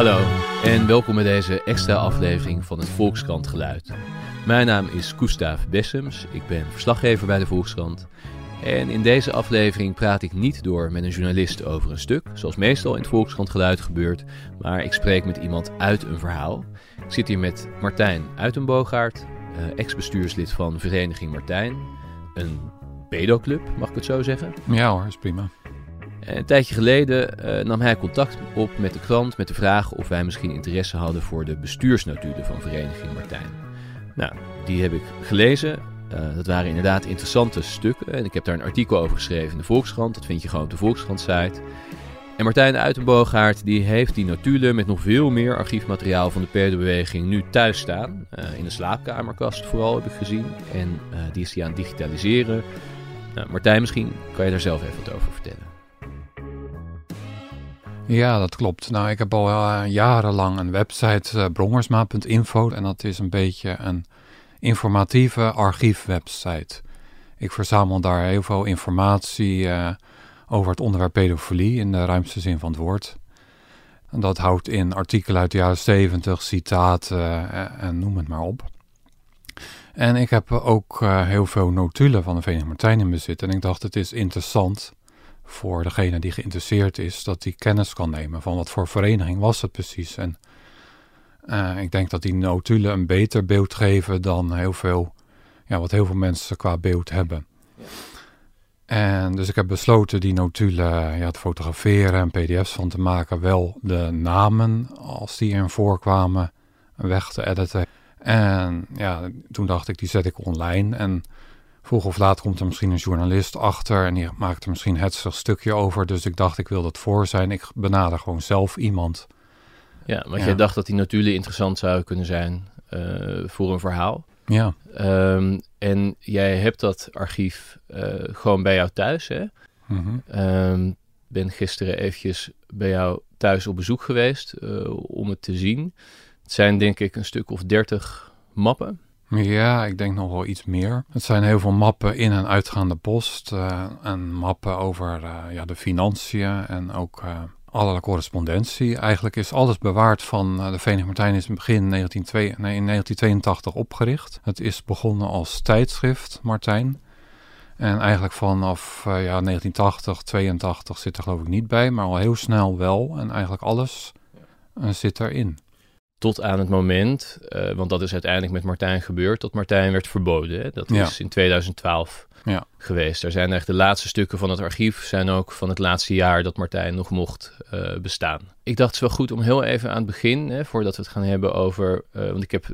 Hallo en welkom bij deze extra aflevering van het Volkskrant Geluid. Mijn naam is Gustav Bessems, ik ben verslaggever bij de Volkskrant. En in deze aflevering praat ik niet door met een journalist over een stuk, zoals meestal in het Volkskrant Geluid gebeurt, maar ik spreek met iemand uit een verhaal. Ik zit hier met Martijn Uitenboogaard, eh, ex-bestuurslid van Vereniging Martijn, een pedoclub, mag ik het zo zeggen? Ja hoor, is prima. Een tijdje geleden uh, nam hij contact op met de krant met de vraag of wij misschien interesse hadden voor de bestuursnotulen van Vereniging Martijn. Nou, die heb ik gelezen. Uh, dat waren inderdaad interessante stukken. En ik heb daar een artikel over geschreven in de Volkskrant. Dat vind je gewoon op de Volkskrant-site. En Martijn Uitenboogaard die heeft die notulen met nog veel meer archiefmateriaal van de pedobeweging nu thuis staan. In de slaapkamerkast vooral heb ik gezien. En die is hij aan het digitaliseren. Nou, Martijn, misschien kan je daar zelf even wat over vertellen. Ja, dat klopt. Nou, ik heb al uh, jarenlang een website, uh. En dat is een beetje een informatieve archiefwebsite. Ik verzamel daar heel veel informatie uh, over het onderwerp pedofilie in de ruimste zin van het woord. En dat houdt in artikelen uit de jaren 70, citaten en noem het maar op. En ik heb ook heel veel notulen van de Vereniging Martijn in bezit. En ik dacht, het is interessant voor degene die geïnteresseerd is, dat die kennis kan nemen van wat voor vereniging was het precies. En uh, ik denk dat die notulen een beter beeld geven dan heel veel, ja, wat heel veel mensen qua beeld hebben. Ja. En dus ik heb besloten die notulen ja, te fotograferen en pdf's van te maken. Wel de namen, als die erin voorkwamen, weg te editen. En ja, toen dacht ik, die zet ik online. En Vroeg of laat komt er misschien een journalist achter en die maakt er misschien het stukje over. Dus ik dacht, ik wil dat voor zijn. Ik benader gewoon zelf iemand. Ja, want jij dacht dat die natuurlijk interessant zou kunnen zijn uh, voor een verhaal. Ja. Um, en jij hebt dat archief uh, gewoon bij jou thuis, hè? Mm -hmm. um, ben gisteren eventjes bij jou thuis op bezoek geweest uh, om het te zien. Het zijn denk ik een stuk of dertig mappen. Ja, ik denk nog wel iets meer. Het zijn heel veel mappen in en uitgaande post. Uh, en mappen over uh, ja, de financiën en ook uh, allerlei correspondentie. Eigenlijk is alles bewaard van de Vereniging Martijn is in begin 1902, nee, in 1982 opgericht. Het is begonnen als tijdschrift Martijn. En eigenlijk vanaf ja, 1980, 82 zit er geloof ik niet bij, maar al heel snel wel. En eigenlijk alles zit erin. Tot aan het moment, uh, want dat is uiteindelijk met Martijn gebeurd, dat Martijn werd verboden. Hè? Dat ja. is in 2012 ja. geweest. Er zijn echt de laatste stukken van het archief, zijn ook van het laatste jaar dat Martijn nog mocht uh, bestaan. Ik dacht het is wel goed om heel even aan het begin, hè, voordat we het gaan hebben over, uh, want ik heb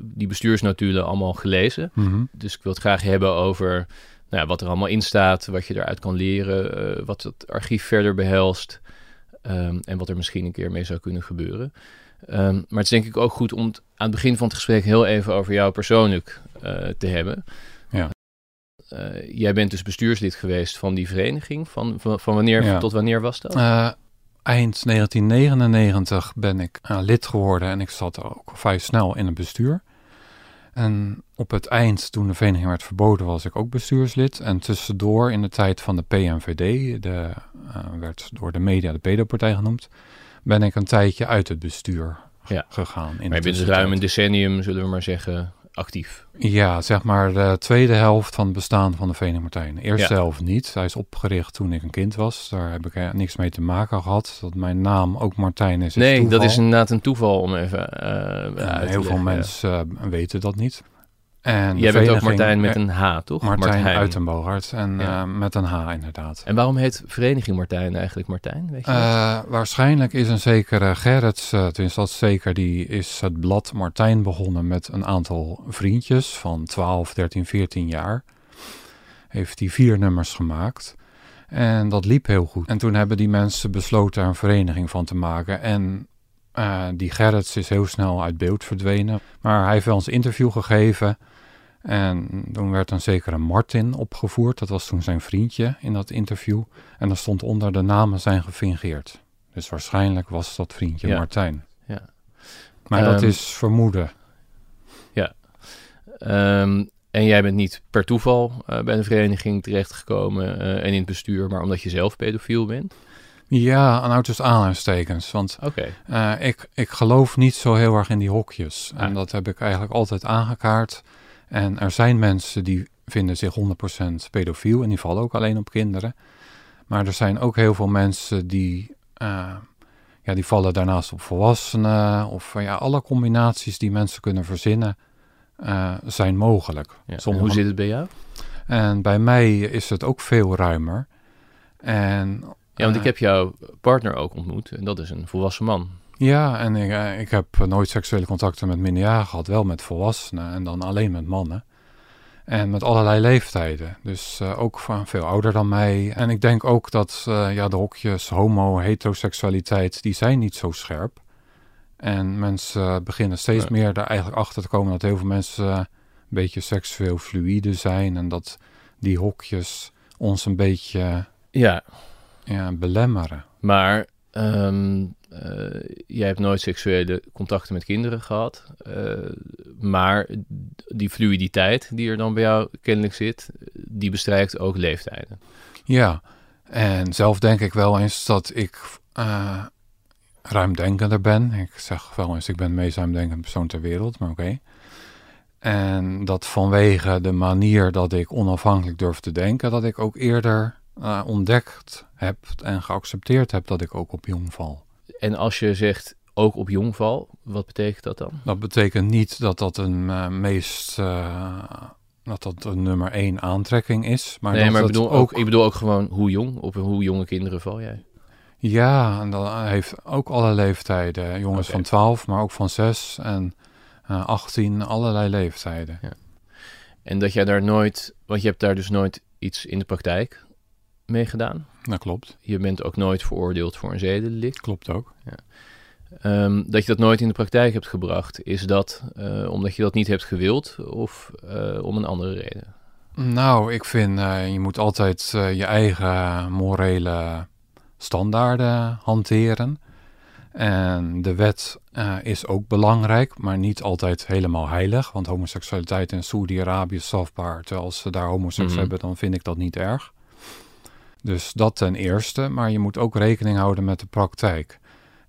die bestuursnotulen allemaal gelezen. Mm -hmm. Dus ik wil het graag hebben over nou ja, wat er allemaal in staat, wat je eruit kan leren, wat het archief verder behelst um, en wat er misschien een keer mee zou kunnen gebeuren. Um, maar het is denk ik ook goed om aan het begin van het gesprek heel even over jou persoonlijk uh, te hebben. Ja. Uh, jij bent dus bestuurslid geweest van die vereniging. Van, van, van wanneer ja. tot wanneer was dat? Uh, eind 1999 ben ik lid geworden en ik zat ook vrij snel in het bestuur. En op het eind, toen de vereniging werd verboden, was ik ook bestuurslid. En tussendoor, in de tijd van de PNVD, de, werd door de media de pedopartij genoemd, ben ik een tijdje uit het bestuur ja. gegaan. In maar je bent dus ruim een decennium, zullen we maar zeggen, actief. Ja, zeg maar de tweede helft van het bestaan van de Martijn. De eerste ja. helft niet. Hij is opgericht toen ik een kind was. Daar heb ik niks mee te maken gehad. Dat mijn naam ook Martijn is. Nee, is dat is inderdaad een toeval om even uh, ja, Heel veel mensen uh, weten dat niet. En Jij bent ook Martijn met een H, toch? Martijn, Martijn. Uitenboogaard en ja. uh, met een H inderdaad. En waarom heet Vereniging Martijn eigenlijk Martijn? Weet je uh, waarschijnlijk is een zekere Gerrits, uh, tenminste dat zeker, die is het blad Martijn begonnen met een aantal vriendjes van 12, 13, 14 jaar. Heeft hij vier nummers gemaakt. En dat liep heel goed. En toen hebben die mensen besloten er een vereniging van te maken. En uh, die Gerrits is heel snel uit beeld verdwenen. Maar hij heeft wel eens een interview gegeven. En toen werd een zekere Martin opgevoerd. Dat was toen zijn vriendje in dat interview. En daar stond onder de namen zijn gefingeerd. Dus waarschijnlijk was dat vriendje ja. Martijn. Ja. Maar um, dat is vermoeden. Ja. Um, en jij bent niet per toeval uh, bij de vereniging terechtgekomen uh, en in het bestuur, maar omdat je zelf pedofiel bent. Ja, nou tussen aanhalingstekens. Want eh, ik, ik geloof niet zo heel erg in die hokjes. En Ah. dat heb ik eigenlijk altijd aangekaart. En er zijn mensen die vinden zich 100% pedofiel en die vallen ook alleen op kinderen. Maar er zijn ook heel veel mensen die, eh, ja, die vallen daarnaast op volwassenen. Of eh, ja, alle combinaties die mensen kunnen verzinnen eh, zijn mogelijk. Ja. Sommige- Hoe zit het bij jou? En bij mij is het ook veel ruimer. En, Ja, want ik heb jouw partner ook ontmoet. En dat is een volwassen man. Ja, en ik, eh, ik heb nooit seksuele contacten met minderjarigen gehad. Wel met volwassenen en dan alleen met mannen. En met allerlei leeftijden. Dus eh, ook van veel ouder dan mij. En ik denk ook dat eh, ja, de hokjes homo, heteroseksualiteit, die zijn niet zo scherp. En mensen beginnen steeds Nee. meer er eigenlijk achter te komen dat heel veel mensen een beetje seksueel fluïde zijn. En dat die hokjes ons een beetje Ja, ja, belemmeren. maar ehm, eh, jij hebt nooit seksuele contacten met kinderen gehad. Eh, maar die fluiditeit die er dan bij jou kennelijk zit, die bestrijkt ook leeftijden. Ja, en zelf denk ik wel eens dat ik eh ruimdenkender ben. Ik zeg wel eens, ik ben de meest ruimdenkende persoon ter wereld, maar oké. En dat vanwege de manier dat ik onafhankelijk durf te denken, dat ik ook eerder eh, ontdekt heb en geaccepteerd heb dat ik ook op jong val. En als je zegt ook op jongval, wat betekent dat dan? Dat betekent niet dat dat een eh, meest... eh, dat dat een nummer één aantrekking is. Maar nee, dat maar ik het bedoel ook, ik bedoel ook gewoon hoe jong, op hoe jonge kinderen val jij? Ja, en dat heeft ook alle leeftijden. Jongens van 12, maar ook van 6 en eh 18, allerlei leeftijden. En dat jij daar nooit, want je hebt daar dus nooit iets in de praktijk mee gedaan. Dat klopt. Je bent ook nooit veroordeeld voor een zedendelict. Klopt ook. Ehm, dat je dat nooit in de praktijk hebt gebracht, is dat eh, omdat je dat niet hebt gewild of eh, om een andere reden? Nou, ik vind eh, je moet altijd je eigen morele standaarden hanteren. En de wet is ook belangrijk, maar niet altijd helemaal heilig. Want homoseksualiteit in Saoedi-Arabië is strafbaar. Terwijl als ze daar homoseks Mhm. hebben, dan vind ik dat niet erg. Dus dat ten eerste. Maar je moet ook rekening houden met de praktijk.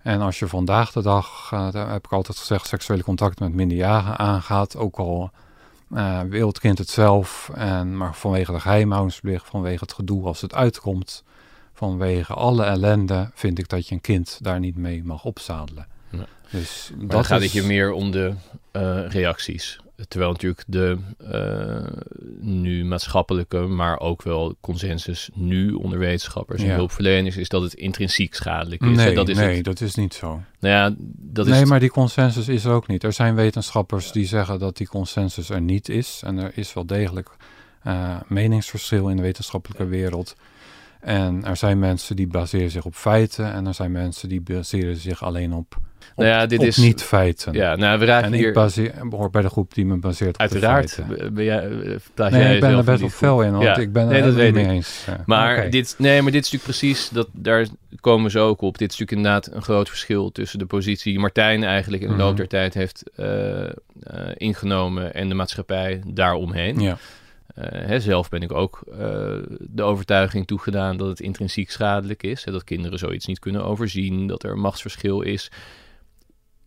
En als je vandaag de dag, eh, daar heb ik altijd gezegd, seksuele contacten met minderjarigen aangaat, ook al eh wil het kind het zelf, en, maar vanwege de geheimhoudingsplicht, vanwege het gedoe als het uitkomt, vanwege alle ellende, vind ik dat je een kind daar niet mee mag opzadelen. Ja. Dus Maar dat dan gaat is, het je meer om de eh, reacties. Terwijl natuurlijk de eh, nu maatschappelijke, maar ook wel consensus nu onder wetenschappers en Ja. hulpverleners is dat het intrinsiek schadelijk is. Nee, dat is nee het, dat is niet zo. nou ja, dat is nee, het- maar die consensus is er ook niet. Er zijn wetenschappers die zeggen dat die consensus er niet is. En er is wel degelijk eh, meningsverschil in de wetenschappelijke wereld. En er zijn mensen die baseren zich op feiten. En er zijn mensen die baseren zich alleen op, op, Nou ja, dit is- niet-feiten. ja, nou, we raken en ik hier baseer, bij de groep die me baseert op uiteraard. de feiten. Ben jij, eh, plaats Nee, jij ik ben er best wel fel in, want Ja. ik ben er Nee, dat helemaal weet niet mee eens. Ja. Maar, dit, nee, maar dit is natuurlijk precies, dat, daar komen zo ook op. Dit is natuurlijk inderdaad een groot verschil tussen de positie die Martijn eigenlijk in de Mhm. loop der tijd heeft eh, eh, ingenomen en de maatschappij daaromheen. Ja, Eh, hè, zelf ben ik ook de overtuiging toegedaan dat het intrinsiek schadelijk is. Hè, dat kinderen zoiets niet kunnen overzien, dat er een machtsverschil is.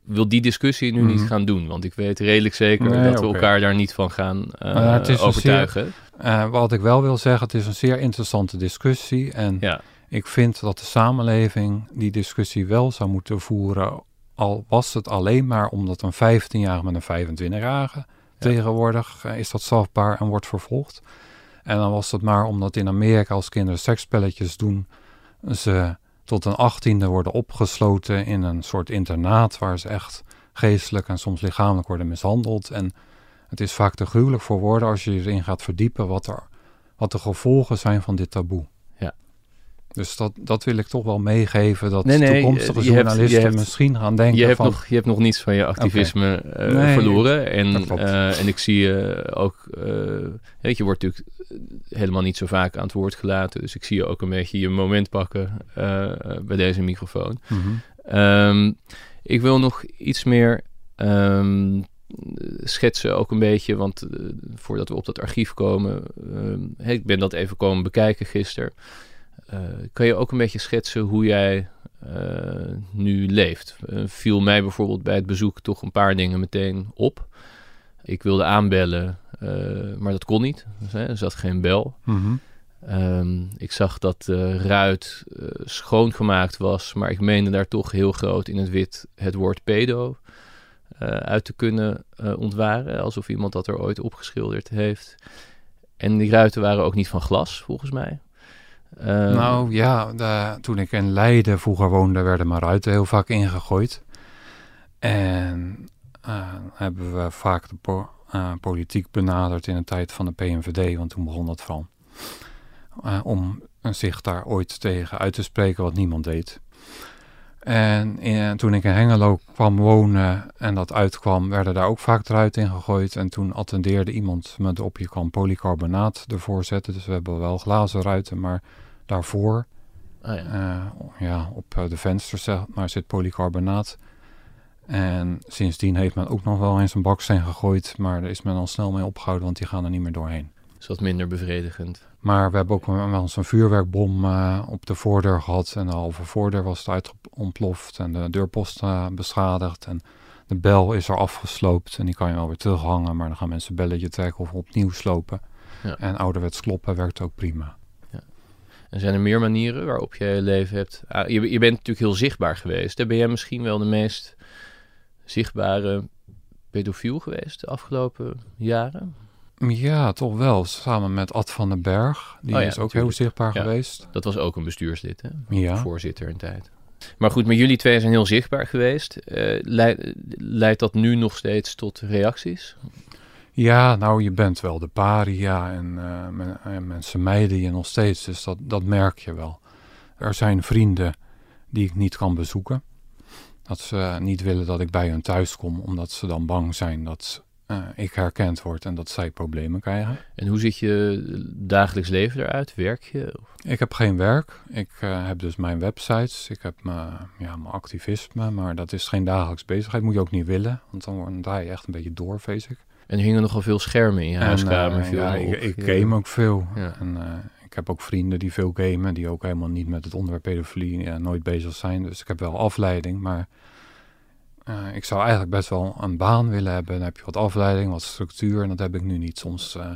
Wil die discussie nu niet Mhm. gaan doen, want ik weet redelijk zeker Nee, dat we elkaar daar niet van gaan eh, Maar het is een overtuigen. Eh, wat ik wel wil zeggen, het is een zeer interessante discussie. En Ja. ik vind dat de samenleving die discussie wel zou moeten voeren. Al was het alleen maar omdat een 15-jarige met een 25-jarige tegenwoordig eh, is dat strafbaar en wordt vervolgd. En dan was het maar omdat in Amerika als kinderen seksspelletjes doen, ze tot een achttiende worden opgesloten in een soort internaat waar ze echt geestelijk en soms lichamelijk worden mishandeld. En het is vaak te gruwelijk voor woorden als je erin gaat verdiepen wat, er, wat de gevolgen zijn van dit taboe. Dus dat, dat wil ik toch wel meegeven, dat Nee, nee, toekomstige je hebt- je journalisten hebt- misschien gaan denken Je hebt, van... nog, je hebt nog niets van je activisme eh, Nee, verloren. En, eh, en ik zie je ook... eh, weet je, je wordt natuurlijk helemaal niet zo vaak aan het woord gelaten. Dus ik zie je ook een beetje je moment pakken eh, bij deze microfoon. Mhm. Ehm, ik wil nog iets meer ehm, schetsen, ook een beetje, want eh, voordat we op dat archief komen, ehm, ik ben dat even komen bekijken gisteren. Uh, kan je ook een beetje schetsen hoe jij uh, nu leeft? viel mij bijvoorbeeld bij het bezoek toch een paar dingen meteen op. Ik wilde aanbellen, maar dat kon niet. Dus, hè, er zat geen bel. Mm Ehm, ik zag dat de ruit uh, schoongemaakt was, maar ik meende daar toch heel groot in het wit het woord pedo uh, uit te kunnen uh, ontwaren. Alsof iemand dat er ooit opgeschilderd heeft. En die ruiten waren ook niet van glas, volgens mij. Um, nou ja, toen ik in Leiden vroeger woonde, werden mijn ruiten heel vaak ingegooid. En hebben we vaak de po politiek benaderd in de tijd van de PNVD, want toen begon dat van. Uh, om zich daar ooit tegen uit te spreken, wat niemand deed. En in, toen ik in Hengelo kwam wonen en dat uitkwam, werden daar ook vaak eruit in gegooid. En toen attendeerde iemand me op, je kan polycarbonaat ervoor zetten. Dus we hebben wel glazen ruiten, maar daarvoor, oh ja. Uh, ja. op de vensters zeg maar, zit polycarbonaat. En sindsdien heeft men ook nog wel eens een baksteen gegooid, maar daar is men al snel mee opgehouden, want die gaan er niet meer doorheen. Is wat minder bevredigend. Maar we hebben ook wel eens een vuurwerkbom uh, op de voordeur gehad. En de halve voordeur was uit ontploft. En de deurpost uh, beschadigd. En de bel is er afgesloopt. En die kan je wel weer terughangen. Maar dan gaan mensen belletje trekken of opnieuw slopen. Ja. En ouderwets kloppen werkt ook prima. Ja. En zijn er meer manieren waarop je leven hebt? Ah, je, je bent natuurlijk heel zichtbaar geweest. Dan ben jij misschien wel de meest zichtbare pedofiel geweest de afgelopen jaren? Ja, toch wel. Samen met Ad van den Berg. Die Oh ja, is ook natuurlijk. heel zichtbaar Ja. geweest. Dat was ook een bestuurslid, hè? Ja. Voorzitter een tijd. Maar goed, maar jullie twee zijn heel zichtbaar geweest. Eh, lei- leidt dat nu nog steeds tot reacties? Ja, nou, je bent wel de paria en, eh, men- en mensen mijden je nog steeds. Dus dat, dat merk je wel. Er zijn vrienden die ik niet kan bezoeken. Dat ze niet willen dat ik bij hun thuis kom, omdat ze dan bang zijn dat eh, ik herkend word en dat zij problemen krijgen. En hoe ziet je dagelijks leven eruit? Werk je? Ik heb geen werk. Ik eh, heb dus mijn websites. Ik heb mijn, ja, mijn activisme, maar dat is geen dagelijks bezigheid. Moet je ook niet willen, want dan word- draai je echt een beetje door, vrees ik. En hingen nogal veel schermen in je En, huiskamer. eh, ja, ik, ik Ja. game ook veel. Ja. En ik heb ook vrienden die veel gamen, die ook helemaal niet met het onderwerp pedofilie ja, nooit bezig zijn. Dus ik heb wel afleiding, maar eh, ik zou eigenlijk best wel een baan willen hebben. Dan heb je wat afleiding, wat structuur en dat heb ik nu niet. Soms eh,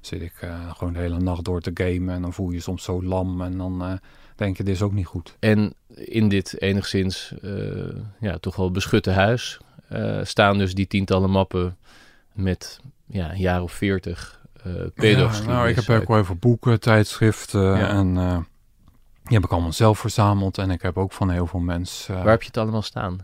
zit ik eh, gewoon de hele nacht door te gamen en dan voel je je soms zo lam en dan denk je, dit is ook niet goed. En in dit enigszins ja, toch wel beschutte huis staan dus die tientallen mappen met ja, een jaar of veertig. Ja, nou, ik heb ook wel even boeken, tijdschriften Ja. en die heb ik allemaal zelf verzameld. En ik heb ook van heel veel mensen... Waar heb je het allemaal staan?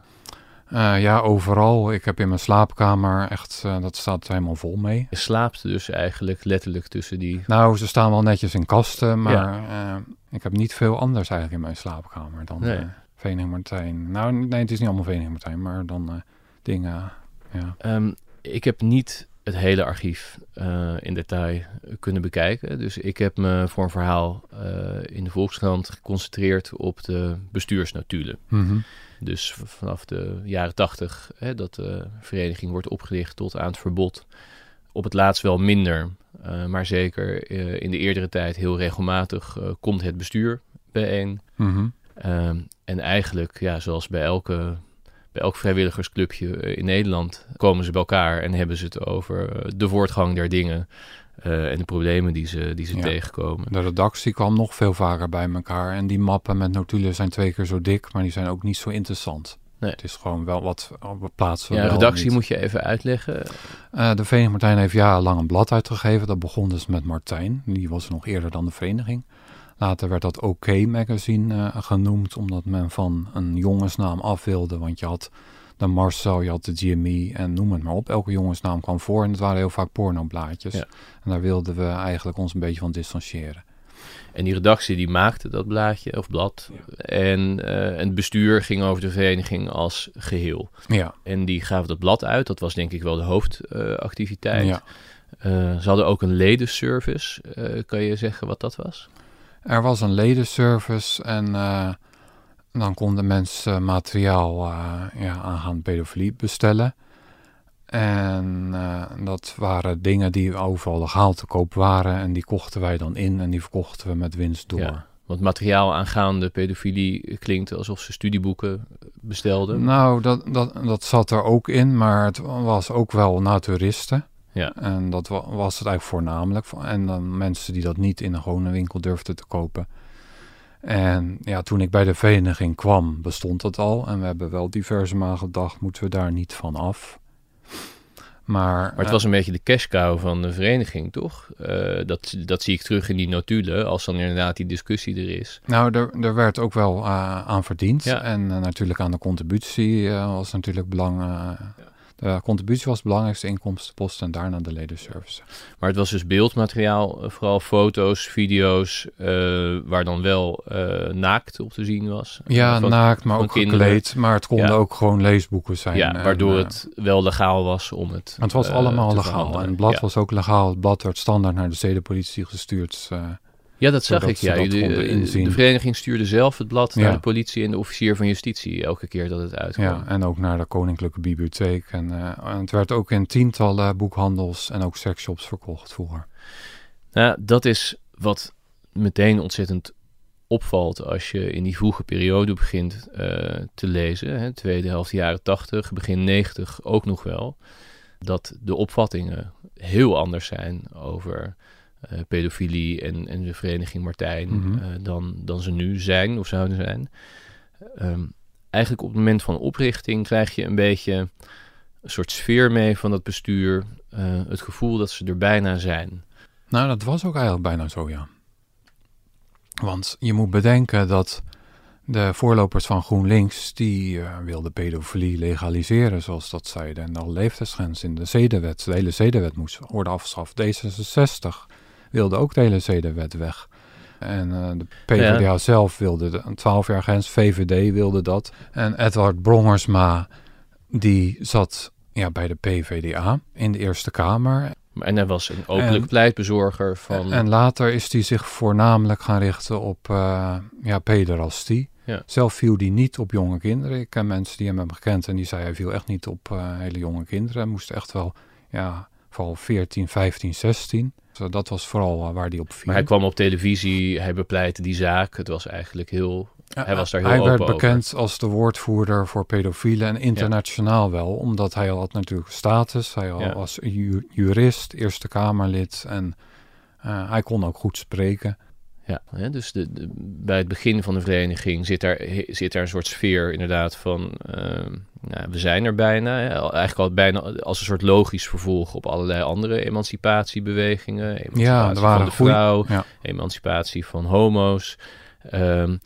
Eh, ja, overal. Ik heb in mijn slaapkamer echt, eh, dat staat helemaal vol mee. Je slaapt dus eigenlijk letterlijk tussen die... Nou, ze staan wel netjes in kasten, maar eh, ik heb niet veel anders eigenlijk in mijn slaapkamer dan Nee. Vereniging Martijn. Nou, nee, het is niet allemaal Vereniging Martijn, maar dan dingen, ja. Ehm, ik heb niet het hele archief in detail kunnen bekijken. Dus ik heb me voor een verhaal in de Volkskrant geconcentreerd op de bestuursnotulen. Mhm. Dus vanaf de jaren tachtig, dat de vereniging wordt opgericht tot aan het verbod. Op het laatst wel minder, eh, maar zeker eh, in de eerdere tijd heel regelmatig eh, komt het bestuur bijeen. Mhm. Ehm, en eigenlijk, ja, zoals bij elke, bij elk vrijwilligersclubje in Nederland, komen ze bij elkaar en hebben ze het over de voortgang der dingen en de problemen die ze, die ze Ja. tegenkomen. De redactie kwam nog veel vaker bij elkaar. En die mappen met notulen zijn twee keer zo dik, maar die zijn ook niet zo interessant. Nee. Het is gewoon wel wat we plaatsen. Ja, redactie moet je even uitleggen. Eh, de Vereniging Martijn heeft jarenlang een blad uitgegeven. Dat begon dus met Martijn. Die was nog eerder dan de vereniging. Later werd dat OK Magazine eh, genoemd, omdat men van een jongensnaam af wilde. Want je had de Marcel, je had de GME en noem het maar op. Elke jongensnaam kwam voor en het waren heel vaak pornoblaadjes. Ja. En daar wilden we eigenlijk ons een beetje van distancieren. En die redactie die maakte dat blaadje of blad. En eh, het bestuur ging over de vereniging als geheel. Ja, En die gaven dat blad uit. Dat was denk ik wel de hoofdactiviteit. ja. Eh, ze hadden ook een ledenservice. Eh, kan je zeggen wat dat was? Er was een ledenservice en dan konden mensen materiaal eh, ja, aangaande pedofilie bestellen. En eh, dat waren dingen die overal legaal te koop waren en die kochten wij dan in en die verkochten we met winst door. Ja. Want materiaal aangaande pedofilie klinkt alsof ze studieboeken bestelden. Nou, dat, dat, dat zat er ook in, maar het was ook wel naturisten. Ja. En dat wa- was het eigenlijk voornamelijk. En dan mensen die dat niet in een gewone winkel durfden te kopen. En ja, toen ik bij de vereniging kwam, bestond dat al. En we hebben wel diverse malen gedacht, moeten we daar niet van af? Maar, Maar het eh, was een beetje de cash cow van de vereniging, toch? Eh, dat, dat zie ik terug in die notulen, als dan inderdaad die discussie er is. Nou, er, er werd ook wel eh, aan verdiend. Ja. En natuurlijk aan de contributie was natuurlijk belang. De contributie was de belangrijkste inkomstenpost en daarna de ledenservice. Maar het was dus beeldmateriaal, eh, vooral foto's, video's, eh, waar dan wel eh, naakt op te zien was. Ja, Eh, van- naakt, maar ook kinderen. gekleed. Maar het konden Ja. ook gewoon leesboeken zijn. ja, En, waardoor eh, het wel legaal was om het Het was eh, allemaal legaal. verhandelen. En het blad ja. was ook legaal. Het blad werd standaard naar de zedenpolitie gestuurd. Ja, dat zag ik. Ja. De, de, inzien. de vereniging stuurde zelf het blad naar de politie en de officier van justitie elke keer dat het uitkwam. ja, en ook naar de Koninklijke Bibliotheek. En, eh, het werd ook in tientallen boekhandels en ook sexshops verkocht vroeger. Nou, dat is wat meteen ontzettend opvalt als je in die vroege periode begint eh, te lezen. Hè, tweede helft jaren 80, begin 90 ook nog wel. Dat de opvattingen heel anders zijn over eh, pedofilie en, en de vereniging Martijn Mhm. eh, dan, dan ze nu zijn of zouden zijn. Ehm, eigenlijk op het moment van oprichting krijg je een beetje een soort sfeer mee van dat bestuur. eh, het gevoel dat ze er bijna zijn. Nou, dat was ook eigenlijk bijna zo, ja. Want je moet bedenken dat de voorlopers van GroenLinks, die eh, wilden pedofilie legaliseren, zoals dat zeiden. En de leeftijdsgrens in de zedenwet, de hele zedenwet moest worden afgeschaft. D66 wilde ook de hele zedenwet weg. En eh, de PvdA Ja. zelf wilde de, een 12 jaar grens, VVD wilde dat. En Edward Brongersma, die zat ja, bij de PvdA in de Eerste Kamer. En hij was een openlijk En- pleitbezorger van... En later is hij zich voornamelijk gaan richten op uh, ja, pederastie. Ja. Zelf viel hij niet op jonge kinderen. Ik ken mensen die hem hebben gekend en die zeiden hij viel echt niet op uh, hele jonge kinderen. Hij moest echt wel, ja, vooral 14, 15, 16. Dus dat was vooral uh, waar hij op viel. Maar hij kwam op televisie, hij bepleitte die zaak. Het was eigenlijk heel... hij was daar heel Hij open werd bekend over. als de woordvoerder voor pedofielen en internationaal ja. wel. Omdat hij had natuurlijk status. Hij ja. was ju jurist, Eerste Kamerlid en uh, hij kon ook goed spreken. Ja, hè, dus de, de, bij het begin van de vereniging zit daar, zit daar een soort sfeer inderdaad van... Uh, nou, we zijn er bijna. Eigenlijk al bijna als een soort logisch vervolg op allerlei andere emancipatiebewegingen. Emancipatie ja, er waren van de vrouw, ja. emancipatie van homo's. Um,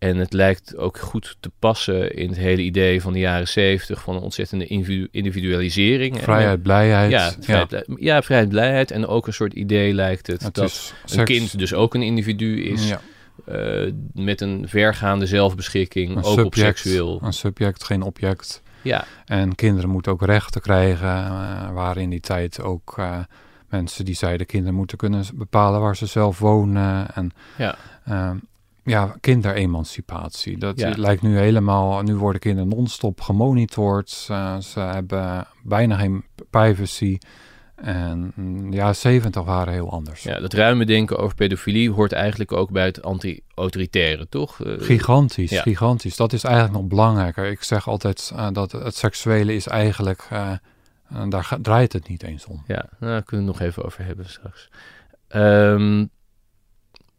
en het lijkt ook goed te passen in het hele idee van de jaren zeventig... van een ontzettende individualisering. Vrijheid, en, blijheid. Ja, vrijheid, ja. ja, vrijheid, blijheid. En ook een soort idee lijkt het, het dat een kind dus ook een individu is... Ja. Uh, met een vergaande zelfbeschikking, een ook subject, op seksueel. Een subject, geen object. Ja. En kinderen moeten ook rechten krijgen. Uh, waren in die tijd ook uh, mensen die zeiden... kinderen moeten kunnen bepalen waar ze zelf wonen. En, ja. Uh, ja, kinderemancipatie. Dat Ja. lijkt nu helemaal... Nu worden kinderen non-stop gemonitord. Ze hebben bijna geen privacy. En mm, ja, 70 waren heel anders. Ja, dat ruime denken over pedofilie hoort eigenlijk ook bij het anti-autoritaire, toch? Uh, gigantisch, ja. gigantisch. Dat is eigenlijk nog belangrijker. Ik zeg altijd uh, dat het seksuele is eigenlijk... Uh, daar draait het niet eens om. Ja, nou, daar kunnen we het nog even over hebben straks. Um,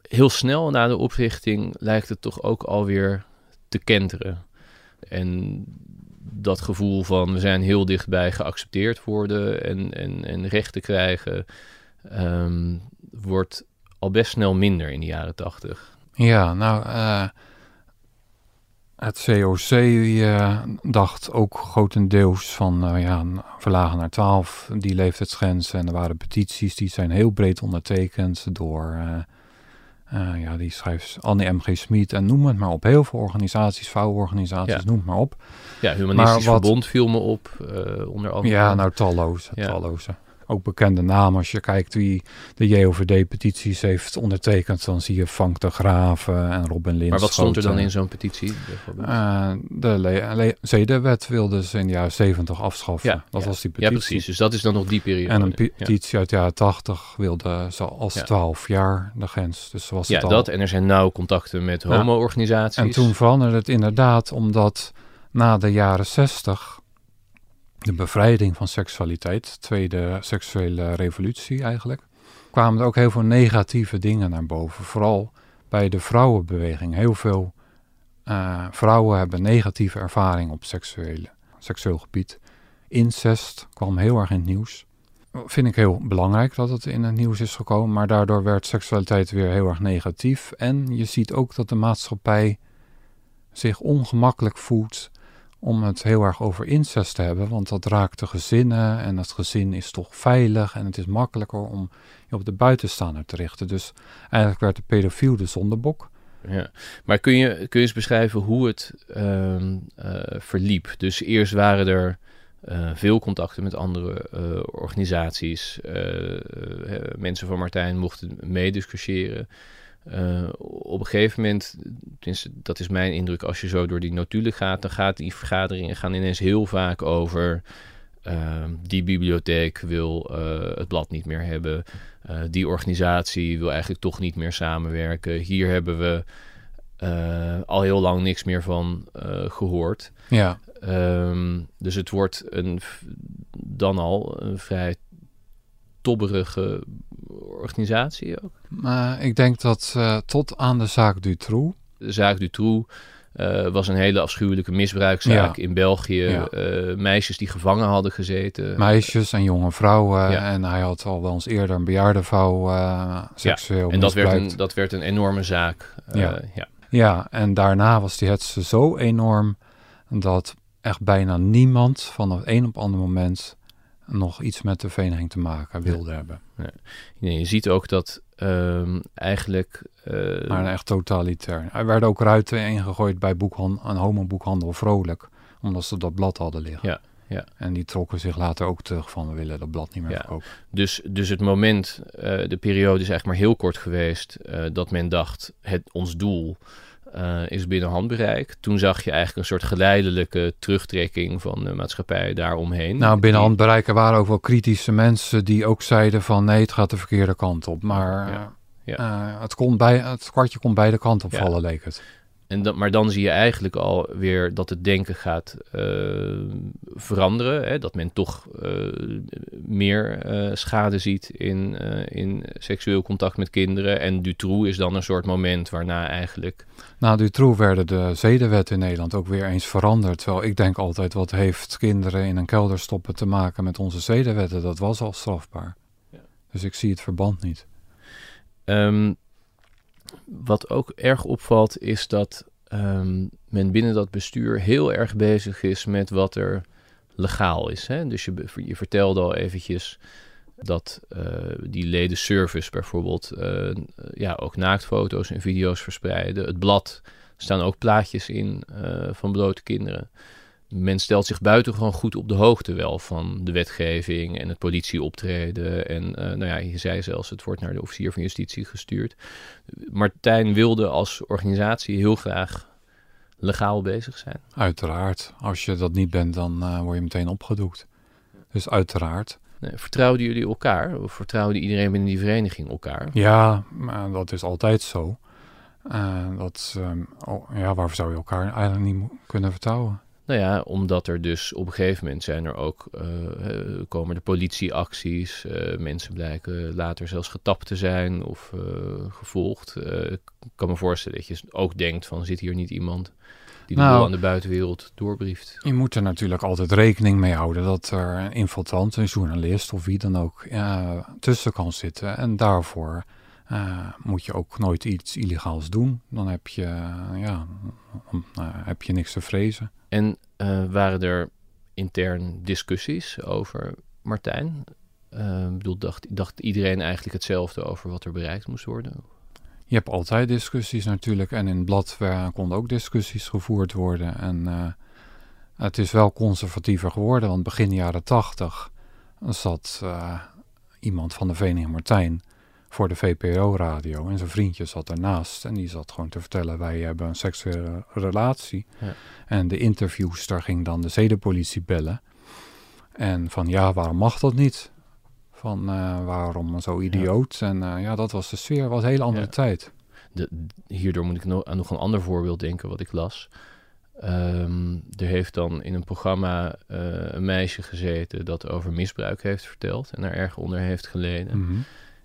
heel snel na de oprichting lijkt het toch ook alweer te kenteren. En dat gevoel van we zijn heel dichtbij geaccepteerd worden en, en, en rechten krijgen, um, wordt al best snel minder in de jaren tachtig. Ja, nou, uh, het COC uh, dacht ook grotendeels van uh, ja, verlagen naar 12, die leeftijdsgrens. En er waren petities, die zijn heel breed ondertekend door... Uh, ja, die schrijft Anne M.G. Smit en noem het maar op. Heel veel organisaties, vrouwenorganisaties, ja. noem het maar op. Ja, Humanistisch wat, Verbond viel me op, uh, onder andere. Ja, nou talloze, ja. Ook bekende namen. Als je kijkt wie de JOVD-petities heeft ondertekend, dan zie je Frank de Graven en Robin Lins. Maar wat stond er dan in zo'n petitie? Uh, de zedenwet wilden ze in de jaren 70 afschaffen. Ja, dat was die petitie. Ja, precies. Dus dat is dan nog die periode. En een petitie uit de jaren 80 wilde ze als 12 jaar de grens. Dus was ja, het al. dat. En er zijn nauw contacten met homo-organisaties. En toen veranderde het inderdaad omdat na de jaren 60 de bevrijding van seksualiteit, tweede seksuele revolutie eigenlijk, kwamen er ook heel veel negatieve dingen naar boven. Vooral bij de vrouwenbeweging. Heel veel uh, vrouwen hebben negatieve ervaring op seksuele, seksueel gebied. Incest kwam heel erg in het nieuws. Vind ik heel belangrijk dat het in het nieuws is gekomen, maar daardoor werd seksualiteit weer heel erg negatief. En je ziet ook dat de maatschappij zich ongemakkelijk voelt om het heel erg over incest te hebben, want dat raakt de gezinnen en het gezin is toch veilig en het is makkelijker om je op de buitenstaander te richten. Dus eigenlijk werd de pedofiel de zondebok. Ja, maar kun je, kun je eens beschrijven hoe het uh, verliep? Dus eerst waren er uh, veel contacten met andere uh, organisaties. mensen van Martijn mochten meediscussiëren. Uh, op een gegeven moment, dat is mijn indruk, als je zo door die notulen gaat, dan gaat die vergaderingen gaan ineens heel vaak over uh, die bibliotheek wil uh, het blad niet meer hebben, die organisatie wil eigenlijk toch niet meer samenwerken. Hier hebben we al heel lang niks meer van gehoord. Ja. Um, dus het wordt een, dan al een vrij tobberige organisatie ook? Uh, ik denk dat uh, tot aan de zaak Dutroux. De zaak Dutroux uh, was een hele afschuwelijke misbruikzaak ja. in België. Ja. meisjes die gevangen hadden gezeten. Meisjes en jonge vrouwen. Ja. En hij had al wel eens eerder een bejaarde vrouw seksueel En dat werd, een, dat werd een enorme zaak. ja. ja. ja, en daarna was die hetze zo enorm dat echt bijna niemand van het een op ander moment nog iets met de vereniging te maken wilde hebben. Ja. je ziet ook dat um, eigenlijk... Uh, maar echt totalitair. Er werden ook ruiten ingegooid bij boekhandel, een homo-boekhandel Vrolijk, omdat ze dat blad hadden liggen. Ja, ja. En die trokken zich later ook terug van we willen dat blad niet meer ja. verkopen. Dus, dus het moment, uh, de periode is eigenlijk maar heel kort geweest uh, dat men dacht, het, ons doel uh, is binnen handbereik. Toen zag je eigenlijk een soort geleidelijke terugtrekking van de maatschappij daaromheen. Nou, binnen handbereik waren ook wel kritische mensen die ook zeiden van nee, het gaat de verkeerde kant op. Maar ja, ja. Uh, het, kon bij, het kwartje kon beide kanten opvallen, ja. leek het. En dat, maar dan zie je eigenlijk alweer dat het denken gaat uh, veranderen. Hè? Dat men toch uh, meer uh, schade ziet in, in seksueel contact met kinderen. En Dutroux is dan een soort moment waarna eigenlijk... Na Dutroux werden de zedenwetten in Nederland ook weer eens veranderd. Terwijl ik denk altijd, wat heeft kinderen in een kelder stoppen te maken met onze zedenwetten? Dat was al strafbaar. Ja. Dus ik zie het verband niet. Um, wat ook erg opvalt is dat um, men binnen dat bestuur heel erg bezig is met wat er legaal is. Hè? Dus je, je vertelde al eventjes dat uh, die ledenservice bijvoorbeeld uh, ja, ook naaktfoto's en video's verspreiden. Het blad staan ook plaatjes in uh, van blote kinderen men stelt zich buitengewoon goed op de hoogte wel van de wetgeving en het politieoptreden. En uh, nou ja, je zei zelfs, het wordt naar de officier van justitie gestuurd. Martijn wilde als organisatie heel graag legaal bezig zijn. Uiteraard. Als je dat niet bent, dan uh, word je meteen opgedoekt. Dus uiteraard. Nee, vertrouwden jullie elkaar? Of vertrouwde iedereen binnen die vereniging elkaar? Ja, maar dat is altijd zo. Uh, dat, um, oh, ja, waarvoor zou je elkaar eigenlijk niet kunnen vertrouwen? Nou ja, omdat er dus op een gegeven moment zijn er ook, uh, komen de politieacties. Uh, mensen blijken later zelfs getapt te zijn of uh, gevolgd. ik kan me voorstellen dat je ook denkt van zit hier niet iemand die de nou, aan de buitenwereld doorbrieft. Je moet er natuurlijk altijd rekening mee houden dat er een infiltrant, een journalist of wie dan ook tussen kan zitten. En daarvoor moet je ook nooit iets illegaals doen. Dan heb je, ja, heb je niks te vrezen. En uh, waren er intern discussies over Martijn? Uh, bedoel, dacht, dacht iedereen eigenlijk hetzelfde over wat er bereikt moest worden? Je hebt altijd discussies natuurlijk. En in het blad konden ook discussies gevoerd worden. En uh, het is wel conservatiever geworden. Want begin jaren tachtig zat iemand van de Vereniging Martijn voor de VPRO-radio. En zijn vriendje zat ernaast en die zat gewoon te vertellen... wij hebben een seksuele relatie. Ja. En de interviews, daar ging dan de zedenpolitie bellen. En van ja, waarom mag dat niet? Van eh, waarom zo idioot? En eh, ja, dat was de sfeer, was een hele andere Ja. tijd. de, hierdoor moet ik no- aan nog een ander voorbeeld denken wat ik las. Ehm, er heeft dan in een programma eh, een meisje gezeten dat over misbruik heeft verteld en daar erg onder heeft geleden. Mhm.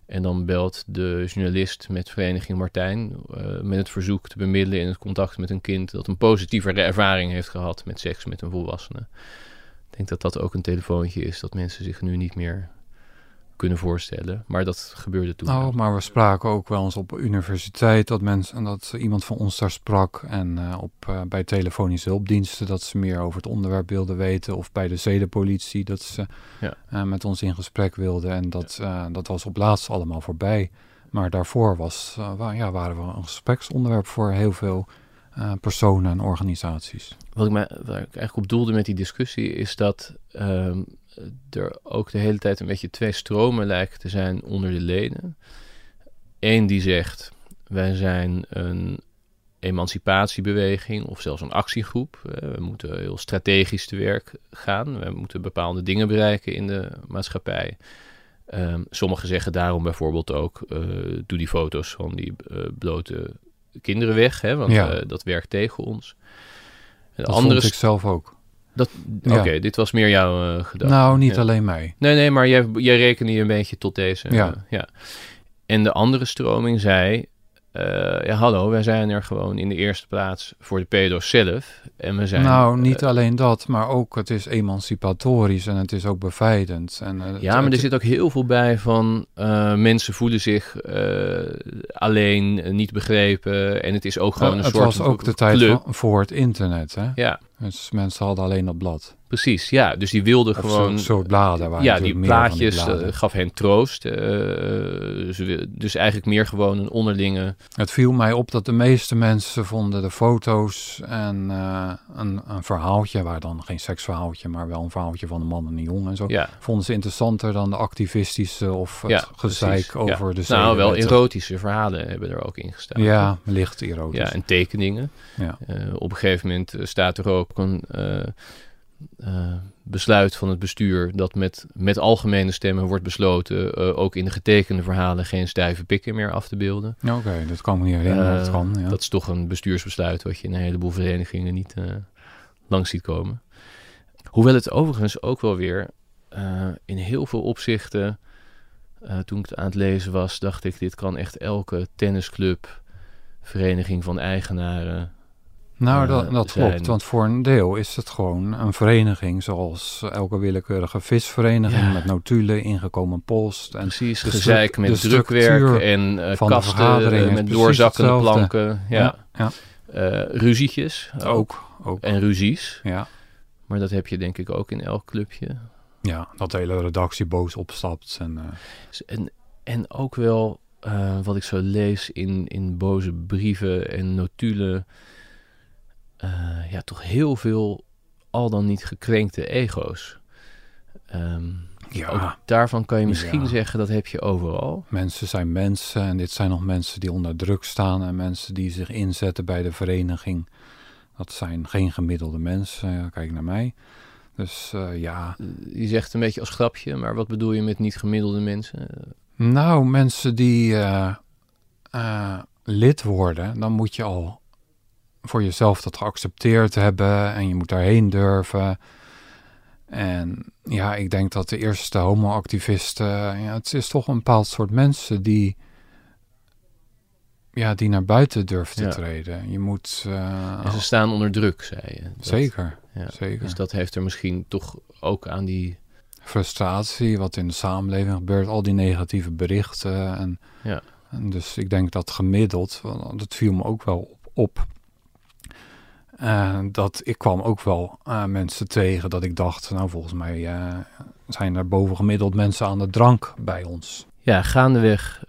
En dan belt de journalist met Vereniging Martijn eh, met het verzoek te bemiddelen in het contact met een kind dat een positievere ervaring heeft gehad met seks met een volwassene. Ik denk dat dat ook een telefoontje is dat mensen zich nu niet meer kunnen voorstellen. Maar dat gebeurde toen. Nou, wel. maar we spraken ook wel eens op universiteit dat mensen dat iemand van ons daar sprak. En eh, op, eh, bij telefonische hulpdiensten dat ze meer over het onderwerp wilden weten. Of bij de zedenpolitie dat ze Ja. eh, met ons in gesprek wilden. En dat, dat was op laatst allemaal voorbij. Maar daarvoor was, wa- ja, waren we een gespreksonderwerp voor heel veel eh, personen en organisaties. Wat ik, mij, waar ik eigenlijk op doelde met die discussie is dat ehm, er ook de hele tijd een beetje twee stromen lijken te zijn onder de leden. Eén die zegt, wij zijn een emancipatiebeweging of zelfs een actiegroep. Eh, we moeten heel strategisch te werk gaan. We moeten bepaalde dingen bereiken in de maatschappij. Ehm, sommigen zeggen daarom bijvoorbeeld ook, eh, doe die foto's van die eh, blote kinderen weg, hè, want Ja. eh, dat werkt tegen ons. De Dat andere vond ik zelf ook. dat, Ja. Oké, dit was meer jouw eh gedachte. Nou, niet Ja. alleen mij. Nee, nee, maar jij, jij rekende je een beetje tot deze. Ja. eh, ja. En de andere stroming zei... eh, ja, hallo, wij zijn er gewoon in de eerste plaats voor de pedo's zelf. En we zijn... nou, niet eh, alleen dat, maar ook het is emancipatorisch en het is ook bevrijdend. En, eh, ja, maar het- er zit ook heel veel bij van mensen voelen zich alleen, niet begrepen. En het is ook gewoon Nou, een het soort was ook de tijd van, voor het internet. Hè? Ja, Dus mensen hadden alleen dat blad. Precies. Ja, dus die wilden Of gewoon... zo'n soort bladen. Waar ja, die plaatjes eh, gaf hen troost. wil- dus eigenlijk meer gewoon een onderlinge... Het viel mij op dat de meeste mensen vonden de foto's en eh, een, een verhaaltje, waar dan geen seksverhaaltje, maar wel een verhaaltje van een man en een jongen en zo. Ja, Vonden ze interessanter dan de activistische of het Ja, gezeik precies. over Ja. de nou, wel erotische verhalen hebben er ook in gestaan. Ja, licht erotisch. Ja, en tekeningen. Ja. Op een gegeven moment staat er ook een eh, eh, besluit van het bestuur dat met, met algemene stemmen wordt besloten eh, ook in de getekende verhalen geen stijve pikken meer af te beelden. Oké, dat kan me niet herinneren. Eh, dat kan, ja. Dat is toch een bestuursbesluit wat je in een heleboel verenigingen niet eh, langs ziet komen. Hoewel het overigens ook wel weer eh, in heel veel opzichten, eh, toen ik het aan het lezen was, dacht ik, dit kan echt elke tennisclub, vereniging van eigenaren. Nou, eh, dat, dat zijn- klopt. Want voor een deel is het gewoon een vereniging zoals elke willekeurige visvereniging Ja. met notulen, ingekomen post. En Precies, gezeik met drukwerk en van de kasten eh, met doorzakkende hetzelfde. planken. Ja. ja, ruzietjes ook. ook. ook. En ruzies. Ja. Maar dat heb je denk ik ook in elk clubje. ja, dat de hele redactie boos opstapt. En, En, en ook wel wat ik zo lees in, in boze brieven en notulen. Eh, ja, toch heel veel al dan niet gekrenkte ego's. Ehm, ja, ook daarvan kan je misschien Ja. zeggen dat heb je overal. mensen zijn mensen en dit zijn nog mensen die onder druk staan en mensen die zich inzetten bij de vereniging. Dat zijn geen gemiddelde mensen, kijk naar mij. Dus eh, ja, Je zegt een beetje als grapje, maar wat bedoel je met niet gemiddelde mensen? nou mensen die eh, lid worden, dan moet je al voor jezelf dat geaccepteerd hebben en je moet daarheen durven. En ja, ik denk dat de eerste homoactivisten, ja, het is toch een bepaald soort mensen die, ja, die naar buiten durven te Ja. treden. Je moet, eh, En ze staan onder druk, zei je. Dat- zeker, ja. zeker. Dus dat heeft er misschien toch ook aan die... Frustratie, wat in de samenleving gebeurt, al die negatieve berichten. En, Ja. en dus ik denk dat gemiddeld, dat viel me ook wel op, op eh, dat ik kwam ook wel eh, mensen tegen dat ik dacht, nou volgens mij eh, zijn er bovengemiddeld mensen aan de drank bij ons. Ja, gaandeweg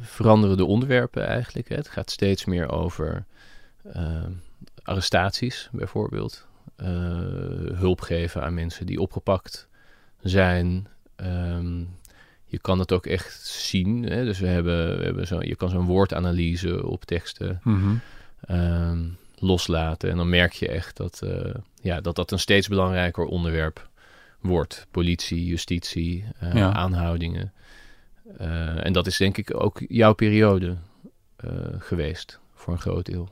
veranderen de onderwerpen eigenlijk. Hè. Het gaat steeds meer over arrestaties bijvoorbeeld. Hulp geven aan mensen die opgepakt zijn. Ehm, je kan het ook echt zien. Hè? Dus we hebben, we hebben zo, je kan zo'n woordanalyse op teksten ehm, loslaten. En dan merk je echt dat, eh, ja, dat dat een steeds belangrijker onderwerp wordt. Politie, justitie, eh, Ja. aanhoudingen. Eh, en dat is denk ik ook jouw periode geweest, voor een groot deel.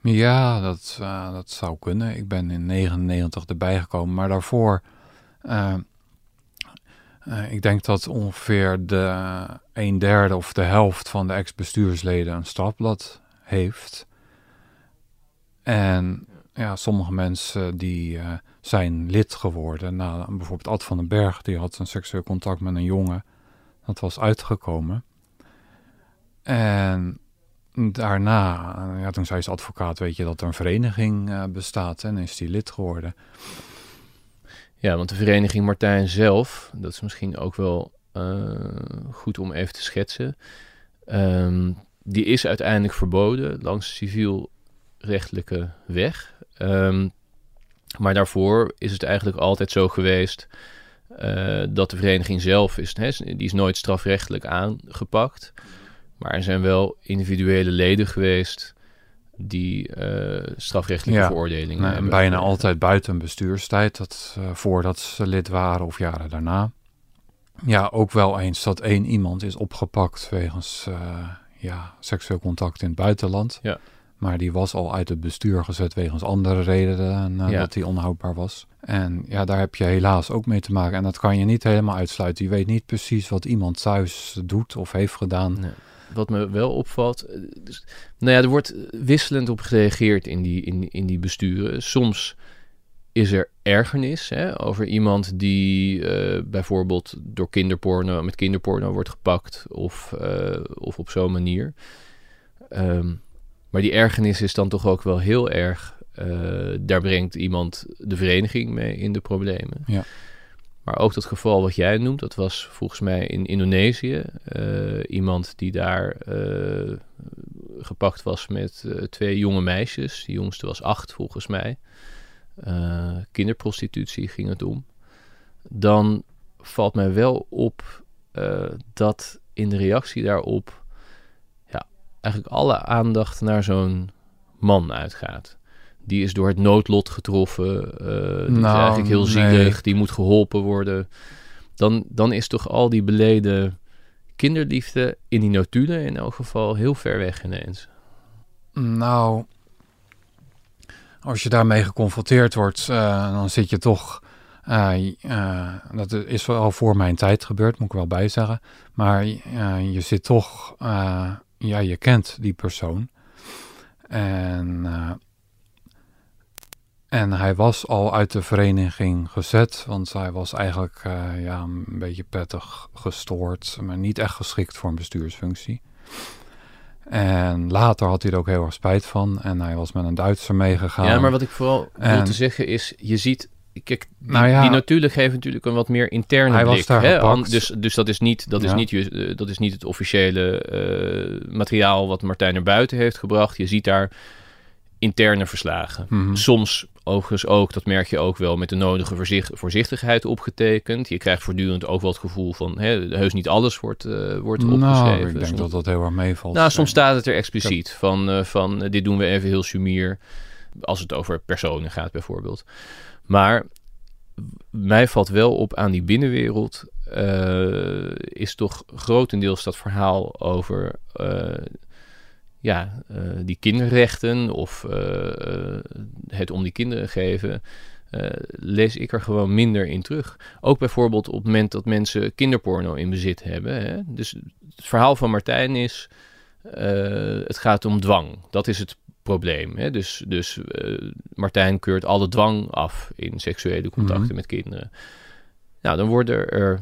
Ja, dat, dat zou kunnen. Ik ben in 99 erbij gekomen, maar daarvoor... ik denk dat ongeveer de een derde of de helft van de ex-bestuursleden een strafblad heeft. En ja, sommige mensen die eh, zijn lid geworden. Nou, bijvoorbeeld Ad van den Berg, die had een seksueel contact met een jongen. Dat was uitgekomen. En daarna, ja, toen zei ze advocaat, weet je dat er een vereniging eh, bestaat en is die lid geworden. Ja, want de vereniging Martijn zelf, dat is misschien ook wel eh, goed om even te schetsen. Ehm, die is uiteindelijk verboden langs de civielrechtelijke weg. Ehm, maar daarvoor is het eigenlijk altijd zo geweest eh, dat de vereniging zelf is, hè, die is nooit strafrechtelijk aangepakt. Maar er zijn wel individuele leden geweest die eh, strafrechtelijke Ja, veroordelingen Nou, en bijna altijd buiten bestuurstijd, dat, eh, voordat ze lid waren of jaren daarna. Ja, ook wel eens dat één iemand is opgepakt wegens ja, seksueel contact in het buitenland. Ja. Maar die was al uit het bestuur gezet wegens andere redenen en Ja. dat hij onhoudbaar was. En ja, daar heb je helaas ook mee te maken. En dat kan je niet helemaal uitsluiten. Je weet niet precies wat iemand thuis doet of heeft gedaan. Nee. Wat me wel opvalt, eh, dus, nou ja, er wordt wisselend op gereageerd in die, in, in die besturen. Soms is er ergernis hè, over iemand die eh, bijvoorbeeld door kinderporno, met kinderporno wordt gepakt of, eh, of op zo'n manier. Ehm, maar die ergernis is dan toch ook wel heel erg, eh, daar brengt iemand de vereniging mee in de problemen. Ja. Maar ook dat geval wat jij noemt, dat was volgens mij in Indonesië. eh, iemand die daar eh, gepakt was met twee jonge meisjes. Die jongste was acht volgens mij. Kinderprostitutie ging het om. Dan valt mij wel op dat in de reactie daarop eigenlijk alle aandacht naar zo'n man uitgaat. Die is door het noodlot getroffen. eh die is Nou, eigenlijk heel nee. zielig. Die moet geholpen worden. Dan, dan is toch al die beleden kinderliefde in die notulen in elk geval heel ver weg ineens. Nou, als je daarmee geconfronteerd wordt, eh, dan zit je toch. eh, dat is wel voor mijn tijd gebeurd, moet ik wel bij zeggen. Maar je zit toch. Ja, je kent die persoon. En. eh, en hij was al uit de vereniging gezet, want hij was eigenlijk eh, ja, een beetje pettig gestoord, maar niet echt geschikt voor een bestuursfunctie. En later had hij er ook heel erg spijt van. En hij was met een Duitser meegegaan. Ja, maar wat ik vooral wil En- te zeggen is, je ziet... Kijk, die, Nou ja. die notulen geven natuurlijk een wat meer interne Hij was daar hè? gepakt. An- Dus, dus dat, is niet, dat, is niet, eh, dat is niet het officiële eh, materiaal wat Martijn naar buiten heeft gebracht. Je ziet daar interne verslagen. Mhm. Soms overigens ook, dat merk je ook wel, met de nodige voorzicht- voorzichtigheid opgetekend. Je krijgt voortdurend ook wel het gevoel van, hè, heus niet alles wordt, eh, wordt opgeschreven. Nou, ik denk Soms- dat dat heel erg meevalt. nou, soms staat het er expliciet van, van dit doen we even heel sumier. Als het over personen gaat bijvoorbeeld. Maar mij valt wel op aan die binnenwereld. eh, is toch grotendeels dat verhaal over eh, ja, eh, die kinderrechten of het om die kinderen geven. lees ik er gewoon minder in terug. Ook bijvoorbeeld op het moment dat mensen kinderporno in bezit hebben. Hè? Dus het verhaal van Martijn is: het gaat om dwang. Dat is het probleem. Hè? Dus, dus eh, Martijn keurt alle dwang af in seksuele contacten Mhm. met kinderen. Nou, dan worden er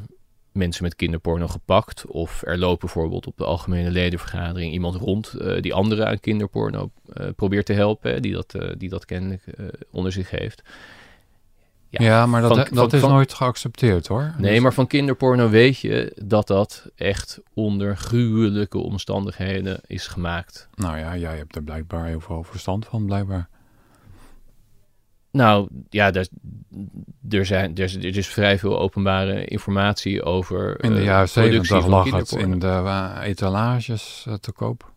mensen met kinderporno gepakt. Of er loopt bijvoorbeeld op de algemene ledenvergadering iemand rond eh, die anderen aan kinderporno eh, probeert te helpen. hè, Die dat, die dat kennelijk onder zich heeft. Ja, maar dat, van- dat van- is van- nooit geaccepteerd hoor. Nee, Dus- maar van kinderporno weet je dat dat echt onder gruwelijke omstandigheden is gemaakt. Nou ja, jij hebt er blijkbaar heel veel verstand van, blijkbaar. Nou ja, er, er, zijn, er, is, er is vrij veel openbare informatie over. In de eh, jaren productie zeventig van lag het in de eh, etalages eh, te koop.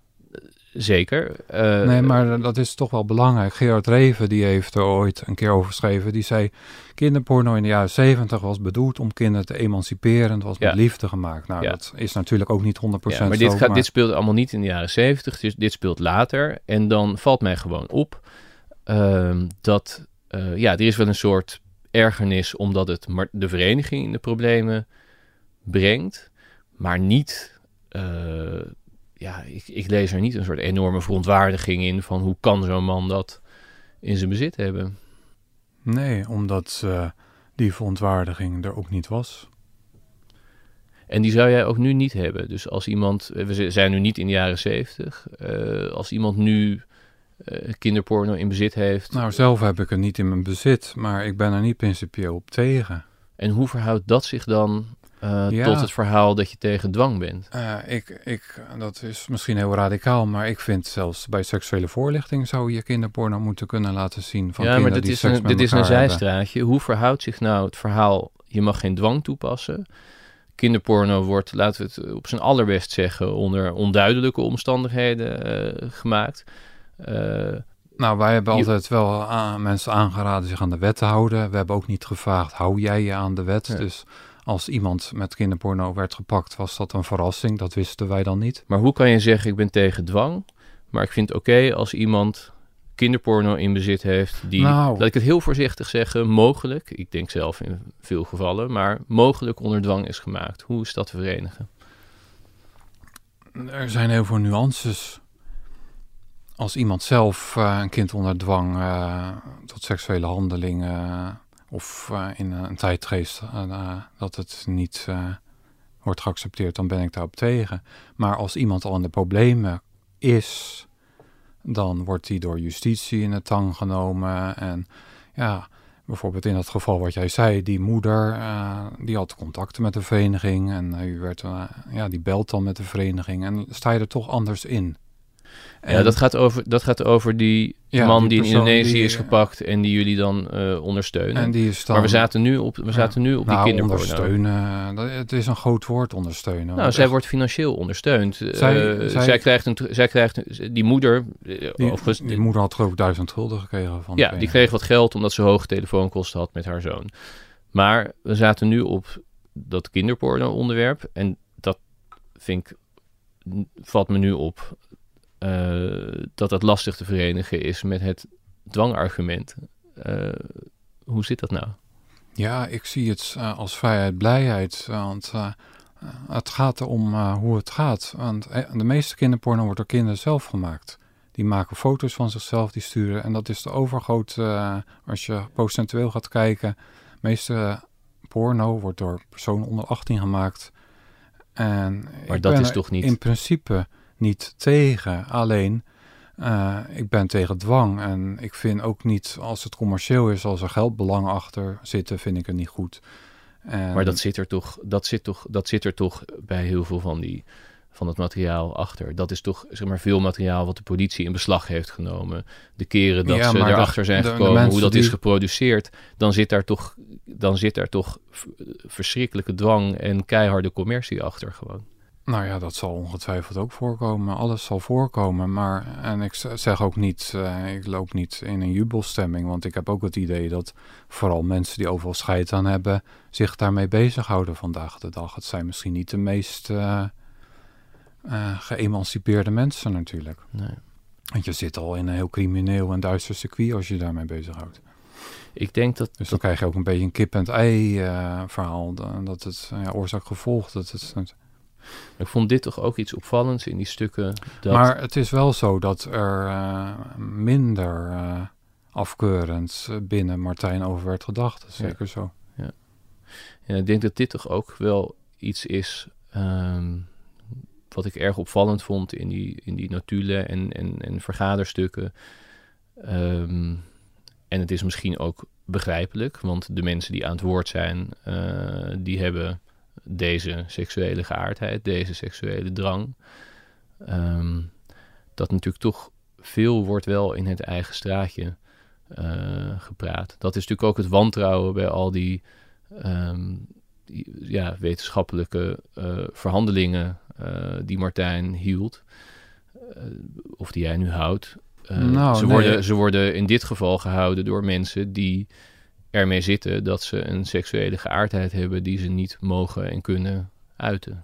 Zeker. eh, nee, maar dat is toch wel belangrijk. Gerard Reven die heeft er ooit een keer over geschreven. Die zei, kinderporno in de jaren zeventig was bedoeld om kinderen te emanciperen. Het was met Ja. liefde gemaakt. Nou, Ja. dat is natuurlijk ook niet 100% Ja, maar dit, zo. gaat, dit speelt allemaal niet in de jaren zeventig. Dus dit speelt later. En dan valt mij gewoon op ehm, dat eh, ja, er is wel een soort ergernis omdat het de vereniging in de problemen brengt, maar niet. eh, ja, ik, ik lees er niet een soort enorme verontwaardiging in van hoe kan zo'n man dat in zijn bezit hebben. Nee, omdat eh, die verontwaardiging er ook niet was. En die zou jij ook nu niet hebben. Dus als iemand, eh, we zijn nu niet in de jaren zeventig, eh, als iemand nu kinderporno in bezit heeft, Nou, zelf heb ik het niet in mijn bezit, maar ik ben er niet principieel op tegen. en hoe verhoudt dat zich dan eh, Ja. tot het verhaal dat je tegen dwang bent? Eh, ik, ik, dat is misschien heel radicaal, maar ik vind zelfs bij seksuele voorlichting zou je kinderporno moeten kunnen laten zien van ja, maar dit is een, dit is zijstraatje. Hoe verhoudt zich nou het verhaal, je mag geen dwang toepassen? Kinderporno wordt, laten we het op zijn allerbest zeggen, onder onduidelijke omstandigheden eh, gemaakt. Eh, Nou, wij hebben altijd wel aan, mensen aangeraden zich aan de wet te houden. We hebben ook niet gevraagd, hou jij je aan de wet? Ja. Dus als iemand met kinderporno werd gepakt, was dat een verrassing. Dat wisten wij dan niet. Maar hoe kan je zeggen, ik ben tegen dwang, maar ik vind het oké als iemand kinderporno in bezit heeft, die, Nou. laat ik het heel voorzichtig zeggen, mogelijk, ik denk zelf in veel gevallen, maar mogelijk onder dwang is gemaakt. Hoe is dat te verenigen? Er zijn heel veel nuances. Als iemand zelf eh, een kind onder dwang eh, tot seksuele handelingen of eh, in een tijdgeest eh, eh, dat het niet eh, wordt geaccepteerd, dan ben ik daarop tegen. Maar als iemand al in de problemen is, dan wordt die door justitie in de tang genomen. En ja, bijvoorbeeld in dat geval wat jij zei, die moeder, eh, die had contacten met de vereniging en eh, u werd, eh, ja, die belt dan met de vereniging en sta je er toch anders in. Ja, dat gaat, over, dat gaat over die Ja, man die die, in Indonesië die, is gepakt en die jullie dan eh, ondersteunen. en die is dan, maar we zaten nu op, we zaten nu op die nou, kinderporno. ondersteunen, dat, het is een groot woord ondersteunen. Nou, zij echt- wordt financieel ondersteund. Eh, Zij- zij, zij- krijgt een, zij krijgt die moeder, eh, die, overigens, die moeder had geloof ik duizend gulden gekregen van ja, die kreeg wat geld omdat ze hoge telefoonkosten had met haar zoon. Maar we zaten nu op dat kinderporno onderwerp en dat vind ik, valt me nu op, dat dat lastig te verenigen is met het dwangargument. Eh, hoe zit dat nou? Ja, ik zie het eh, als vrijheid, blijheid. Want eh, eh, het gaat erom eh, hoe het gaat. Want eh, de meeste kinderporno wordt door kinderen zelf gemaakt. Die maken foto's van zichzelf, die sturen. En dat is de overgrote, eh, als je procentueel gaat kijken. De meeste porno wordt door personen onder 18 gemaakt. En Maar dat is toch niet- In principe niet tegen. Alleen, eh, ik ben tegen dwang. En ik vind ook niet, als het commercieel is, als er geldbelang achter zitten, vind ik het niet goed. En, Maar dat zit er toch, dat zit toch, dat zit er toch bij heel veel van die van het materiaal achter. Dat is toch zeg maar veel materiaal wat de politie in beslag heeft genomen. De keren dat Ja, ze de- erachter zijn de- de gekomen, hoe dat is geproduceerd, dan zit daar toch, dan zit daar toch verschrikkelijke dwang en keiharde commercie achter gewoon. Nou ja, dat zal ongetwijfeld ook voorkomen. Alles zal voorkomen. Maar, en ik zeg ook niet, eh, ik loop niet in een jubelstemming. Want ik heb ook het idee dat vooral mensen die overal scheid aan hebben, zich daarmee bezighouden vandaag de dag. Het zijn misschien niet de meest eh, eh, geëmancipeerde mensen natuurlijk. Nee. Want je zit al in een heel crimineel en duister circuit als je daarmee bezighoudt. Ik denk dat, Dus dan krijg je ook een beetje een kip-en-ei verhaal. Dat het ja, oorzaak-gevolg. Dat het, ik vond dit toch ook iets opvallends in die stukken. Dat, Maar het is wel zo dat er eh, minder eh, afkeurend eh, binnen Martijn over werd gedacht. Ja. zeker zo. Ja, ik denk dat dit toch ook wel iets is ehm, wat ik erg opvallend vond in die, in die notulen en, en, en vergaderstukken. Ehm, en het is misschien ook begrijpelijk, want de mensen die aan het woord zijn, die hebben deze seksuele geaardheid, deze seksuele drang. Ehm, dat natuurlijk toch veel wordt wel in het eigen straatje eh, gepraat. Dat is natuurlijk ook het wantrouwen bij al die, ehm, die ja, wetenschappelijke uh, verhandelingen die Martijn hield. of die jij nu houdt. Nou, ze, worden, ze worden in dit geval gehouden door mensen die ermee zitten dat ze een seksuele geaardheid hebben die ze niet mogen en kunnen uiten.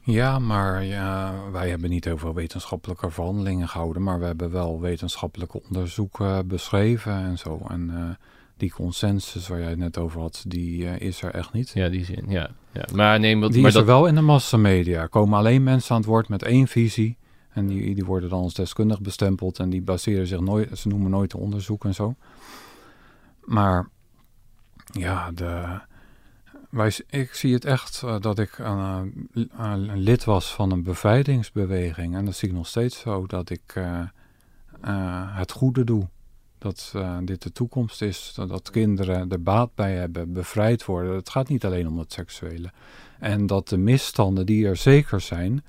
Ja, maar ja, wij hebben niet heel veel wetenschappelijke verhandelingen gehouden, maar we hebben wel wetenschappelijke onderzoeken beschreven en zo. En uh, die consensus waar jij het net over had, die uh, is er echt niet. Ja, die zin, ja. ja. Maar neem wat, die maar is er wel in de massamedia. Komen alleen mensen aan het woord met één visie. En die, die worden dan als deskundig bestempeld en die baseren zich nooit, ze noemen nooit onderzoek en zo. Maar ja, de, wij, ik zie het echt uh, dat ik een lid was van een bevrijdingsbeweging. En dat zie ik nog steeds zo, dat ik uh, het goede doe. Dat dit de toekomst is, dat, dat, kinderen er baat bij hebben, bevrijd worden. Het gaat niet alleen om het seksuele. En dat de misstanden die er zeker zijn,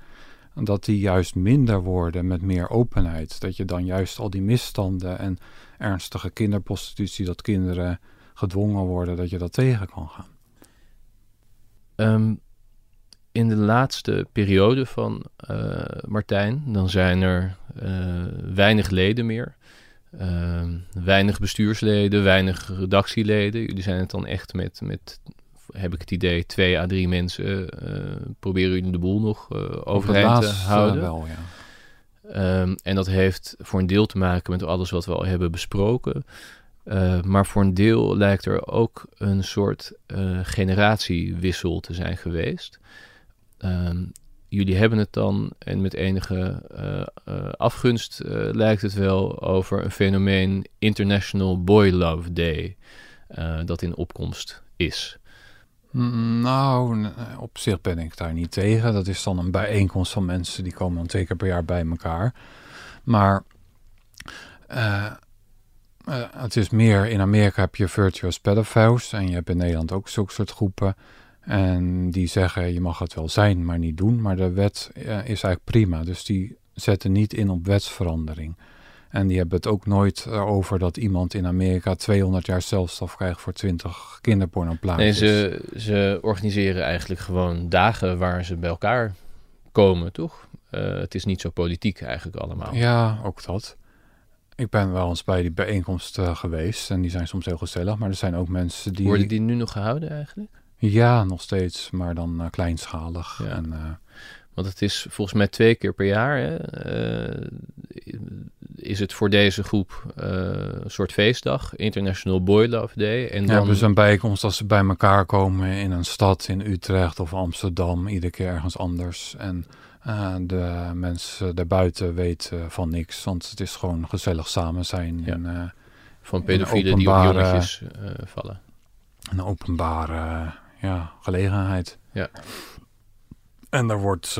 dat die juist minder worden met meer openheid. Dat je dan juist al die misstanden en ernstige kinderprostitutie, dat kinderen gedwongen worden, dat je dat tegen kan gaan. Ehm, in de laatste periode van uh, Martijn, dan zijn er uh, weinig leden meer. Uh, weinig bestuursleden, weinig redactieleden. Jullie zijn het dan echt met, met heb ik het idee, twee à drie mensen uh, proberen jullie de boel nog overeind te houden. wel, ja. Um, en dat heeft voor een deel te maken met alles wat we al hebben besproken. Uh, maar voor een deel lijkt er ook een soort uh, generatiewissel te zijn geweest. Um, jullie hebben het dan, en met enige uh, afgunst lijkt het wel, over een fenomeen International Boy Love Day, dat in opkomst is. Nou, op zich ben ik daar niet tegen. Dat is dan een bijeenkomst van mensen die komen dan twee keer per jaar bij elkaar. Maar uh, uh, het is meer, in Amerika heb je virtuous pedophiles en je hebt in Nederland ook zulke soort groepen. En die zeggen je mag het wel zijn, maar niet doen. Maar de wet is eigenlijk prima, dus die zetten niet in op wetsverandering. En die hebben het ook nooit over dat iemand in Amerika 200 jaar zelfstraf krijgt voor 20 kinderpornoplaatjes. Nee, ze, ze organiseren eigenlijk gewoon dagen waar ze bij elkaar komen, toch? Uh, het is niet zo politiek eigenlijk allemaal. Ja, ook dat. Ik ben wel eens bij die bijeenkomsten uh, geweest en die zijn soms heel gezellig, maar er zijn ook mensen die... Worden die nu nog gehouden eigenlijk? Ja, nog steeds, maar dan uh, kleinschalig. Ja. En, Want het is volgens mij twee keer per jaar hè, is het voor deze groep uh, een soort feestdag, International Boy Love Day. En dan... Ja, dus een bijeenkomst als ze bij elkaar komen in een stad in Utrecht of Amsterdam, iedere keer ergens anders. En uh, de mensen daarbuiten weten van niks, want het is gewoon gezellig samen zijn. Ja. En, van pedofielen die op jongetjes vallen. Een openbare ja, gelegenheid. Ja. En daar wordt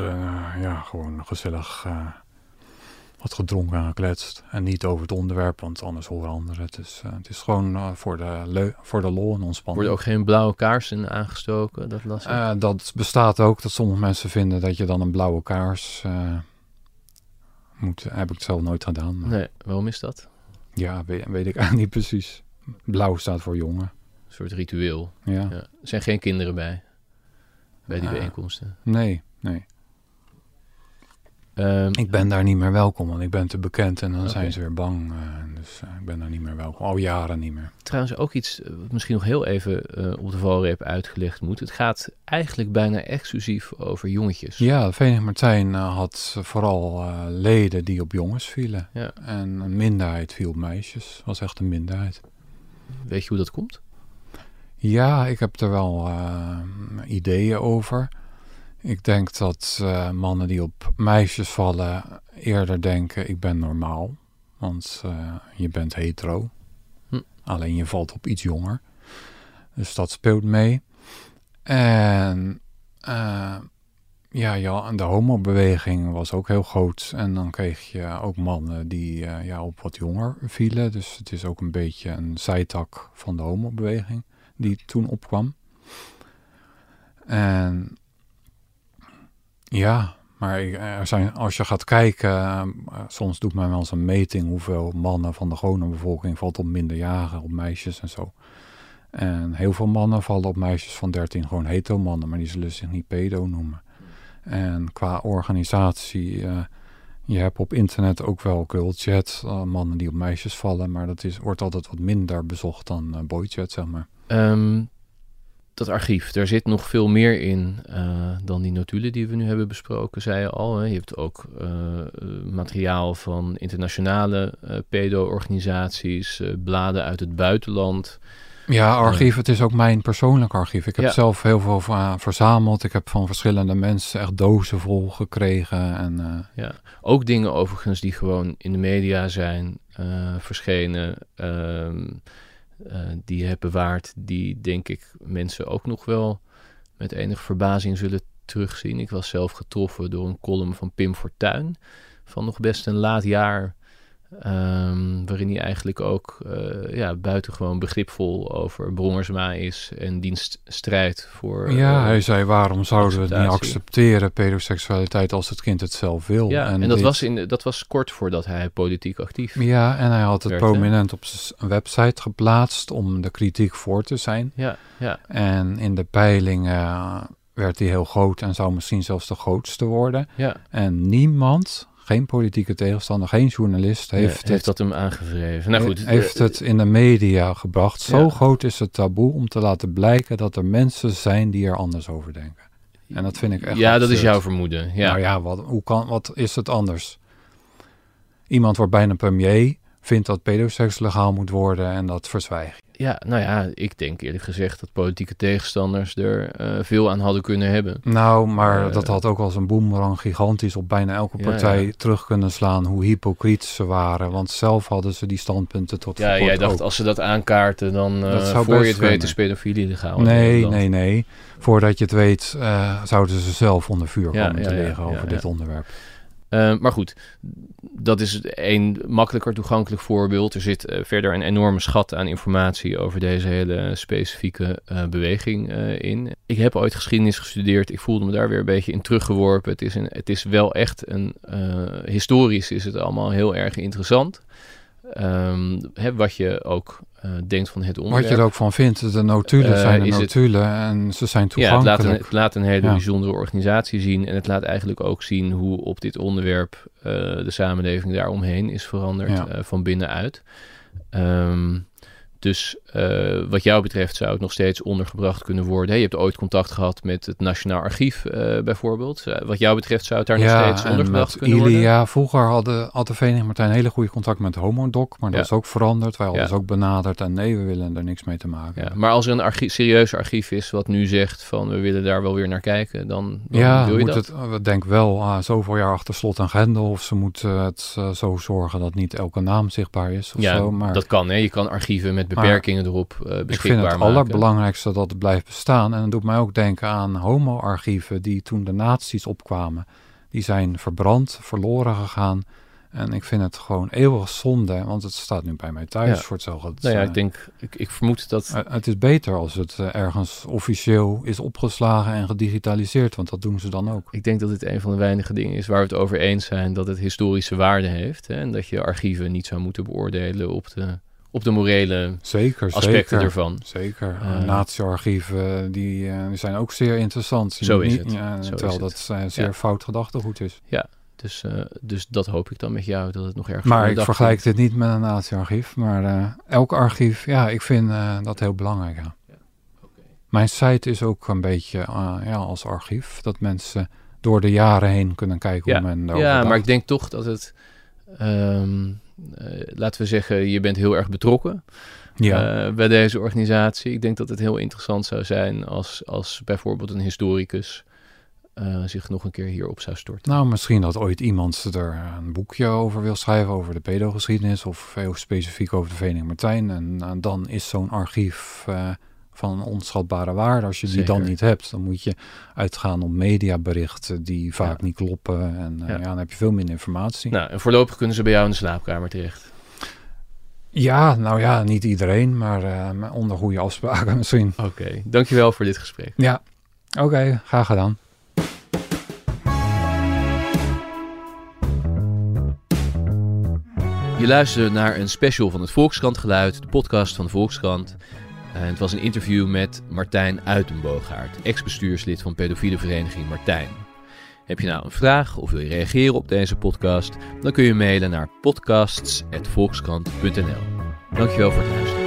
ja, gewoon gezellig wat gedronken en gekletst. En niet over het onderwerp, want anders horen anderen het. Dus uh, het is gewoon voor, de voor de lol en ontspanning. Worden ook geen blauwe kaarsen aangestoken? Dat, las dat bestaat ook, dat sommige mensen vinden dat je dan een blauwe kaars moet. Heb ik zelf nooit gedaan. Maar... Nee, waarom is dat? Ja, weet, weet ik eigenlijk niet precies. Blauw staat voor jongen. Een soort ritueel. Ja. ja. Er zijn geen kinderen bij, bij die bijeenkomsten? Nee, nee. Um, ik ben daar niet meer welkom, want ik ben te bekend en dan okay. zijn ze weer bang. Uh, dus uh, ik ben daar niet meer welkom, al jaren niet meer. Trouwens, ook iets wat misschien nog heel even uh, op de valreep uitgelegd moet. Het gaat eigenlijk bijna exclusief over jongetjes. Ja, de Verenigd Martijn had vooral leden die op jongens vielen. Ja. En een minderheid viel op meisjes, was echt een minderheid. Weet je hoe dat komt? Ja, ik heb er wel ideeën over. Ik denk dat uh, mannen die op meisjes vallen eerder denken: ik ben normaal. Want uh, je bent hetero. Hm. Alleen je valt op iets jonger. Dus dat speelt mee. En ja, ja, de homobeweging was ook heel groot. En dan kreeg je ook mannen die ja, op wat jonger vielen. Dus het is ook een beetje een zijtak van de homobeweging die toen opkwam. En ja, Maar er zijn, als je gaat kijken, eh, soms doet men wel eens een meting hoeveel mannen van de gewone bevolking valt op minderjarigen, op meisjes en zo. En heel veel mannen vallen op meisjes van 13 gewoon hetero-mannen, maar die zullen zich niet pedo noemen. En qua organisatie, eh, je hebt op internet ook wel girlchat, eh, mannen die op meisjes vallen, maar dat is, wordt altijd wat minder bezocht dan eh, boychat, zeg maar. Ehm, dat archief, daar zit nog veel meer in eh, dan die notulen die we nu hebben besproken, zei je al. Hè? Je hebt ook materiaal van internationale pedo-organisaties, bladen uit het buitenland. Ja, archief, het is ook mijn persoonlijk archief. Ik heb Ja. zelf heel veel verzameld. Ik heb van verschillende mensen echt dozen vol gekregen. En eh, Ja. Ook dingen overigens die gewoon in de media zijn eh, verschenen, ehm, eh, die je hebt bewaard, die denk ik mensen ook nog wel met enige verbazing zullen terugzien. Ik was zelf getroffen door een column van Pim Fortuyn van nog best een laat jaar. Ehm, waarin hij eigenlijk ook eh, ja, buitengewoon begripvol over Brongersma is en dienststrijd voor. ja, eh, hij zei waarom zouden we het niet accepteren, pedoseksualiteit, als het kind het zelf wil. ja, en, dat, dit- was in, dat was kort voordat hij politiek actief Ja, en hij had het prominent op zijn website geplaatst om de kritiek voor te zijn. Ja, ja, En in de peilingen werd hij heel groot en zou misschien zelfs de grootste worden. ja. En niemand, geen politieke tegenstander, geen journalist, heeft, heeft, het dat hem aangevreven. Nou goed, heeft eh, het in de media gebracht. Zo Ja. groot is het taboe om te laten blijken dat er mensen zijn die er anders over denken. En dat vind ik echt Ja, dat is jouw vermoeden. Ja. Nou ja, wat, hoe kan, wat is het anders? Iemand wordt bijna premier, vindt dat pedoseks legaal moet worden en dat verzwijgt. ja, nou ja, ik denk eerlijk gezegd dat politieke tegenstanders er eh, veel aan hadden kunnen hebben. Nou, maar Eh, dat had ook als een boemerang gigantisch op bijna elke partij ja. terug kunnen slaan hoe hypocriet ze waren. Want zelf hadden ze die standpunten tot Ja, jij dacht ook. als ze dat aankaarten, dan eh, Dat zou voor je het weet kunnen. is pedofilie legaal. Nee, nee, nee. Voordat je het weet, zouden ze zelf onder vuur Ja, komen te liggen over dit onderwerp. Eh, maar goed, dat is een makkelijker toegankelijk voorbeeld. Er zit eh, verder een enorme schat aan informatie over deze hele specifieke eh, beweging eh, in. Ik heb ooit geschiedenis gestudeerd. Ik voelde me daar weer een beetje in teruggeworpen. Het is, een, het is wel echt een. historisch is het allemaal heel erg interessant. Ehm, wat je ook eh, denkt van het onderwerp. Wat je er ook van vindt, de notulen Eh, zijn de is het- notulen en ze zijn Ja, het laat, toegankelijk. een, het laat een hele Ja. bijzondere organisatie zien. En het laat eigenlijk ook zien hoe op dit onderwerp eh, de samenleving daaromheen is veranderd Ja. van binnenuit. Ehm, dus eh, wat jou betreft zou het nog steeds ondergebracht kunnen worden. Hey, je hebt ooit contact gehad met het Nationaal Archief eh, bijvoorbeeld. Eh, wat jou betreft zou het daar nog steeds en ondergebracht kunnen worden. Ilia, vroeger hadden, had de Vereniging Martijn hele goede contact met Homodoc, maar dat Ja. is ook veranderd. Wij hadden Ja. ze ook benaderd en nee, we willen er niks mee te maken. Ja, maar als er een archief, serieus archief is wat nu zegt van we willen daar wel weer naar kijken, dan, dan Ja, wil je moet dat. het, we denken wel ah, zoveel jaar achter slot en grendel. Of ze moeten het zo zorgen dat niet elke naam zichtbaar is of ja, zo. Maar dat kan. Hè? Je kan archieven met Maar beperkingen erop eh, ik vind beschikbaar het maken. allerbelangrijkste dat het blijft bestaan. En dat doet mij ook denken aan homo-archieven die toen de nazi's opkwamen. Die zijn verbrand, verloren gegaan. En ik vind het gewoon eeuwig zonde, want het staat nu bij mij thuis Ja. voor hetzelfde. Het, Nou ja, eh, ik denk, ik, ik vermoed dat. eh, het is beter als het eh, ergens officieel is opgeslagen en gedigitaliseerd, want dat doen ze dan ook. Ik denk dat dit een van de weinige dingen is waar we het over eens zijn dat het historische waarde heeft. Hè? En dat je archieven niet zou moeten beoordelen op de, op de morele Zeker, aspecten zeker. ervan. Zeker. Eh, Nazi-archieven die, eh, die zijn ook zeer interessant. Zo is het. Ja, Zo terwijl is dat het. eh, zeer Ja. fout gedachtegoed is. Dus, eh, dus dat hoop ik dan met jou, dat het nog ergens Maar ik vergelijk komt. dit niet met een nazi-archief. Maar eh, elk archief, ja, ik vind eh, dat heel belangrijk. Ja. Mijn site is ook een beetje eh, ja, als archief. Dat mensen door de jaren heen kunnen kijken Ja, hoe men daarover Ja, maar ik denk toch dat het. ehm, eh, laten we zeggen, je bent heel erg betrokken. ja. eh, bij deze organisatie. Ik denk dat het heel interessant zou zijn als, als bijvoorbeeld een historicus eh, zich nog een keer hierop zou storten. Nou, misschien dat ooit iemand er een boekje over wil schrijven over de pedogeschiedenis of heel specifiek over de Vereniging Martijn. En eh, dan is zo'n archief eh, van een onschatbare waarde. Als je die dan niet hebt, dan moet je uitgaan op mediaberichten die vaak niet kloppen. En eh, ja. dan heb je veel minder informatie. Nou, en voorlopig kunnen ze bij jou in de slaapkamer terecht. Ja, nou ja, niet iedereen, maar eh, onder goede afspraken misschien. Oké, dankjewel voor dit gesprek. Ja, oké, graag gedaan. Je luistert naar een special van het Volkskrant Geluid, de podcast van de Volkskrant. En het was een interview met Martijn Uitenboogaard, ex-bestuurslid van pedofiele vereniging Martijn. Heb je nou een vraag of wil je reageren op deze podcast? Dan kun je mailen naar podcasts.volkskrant.nl. Dankjewel voor het luisteren.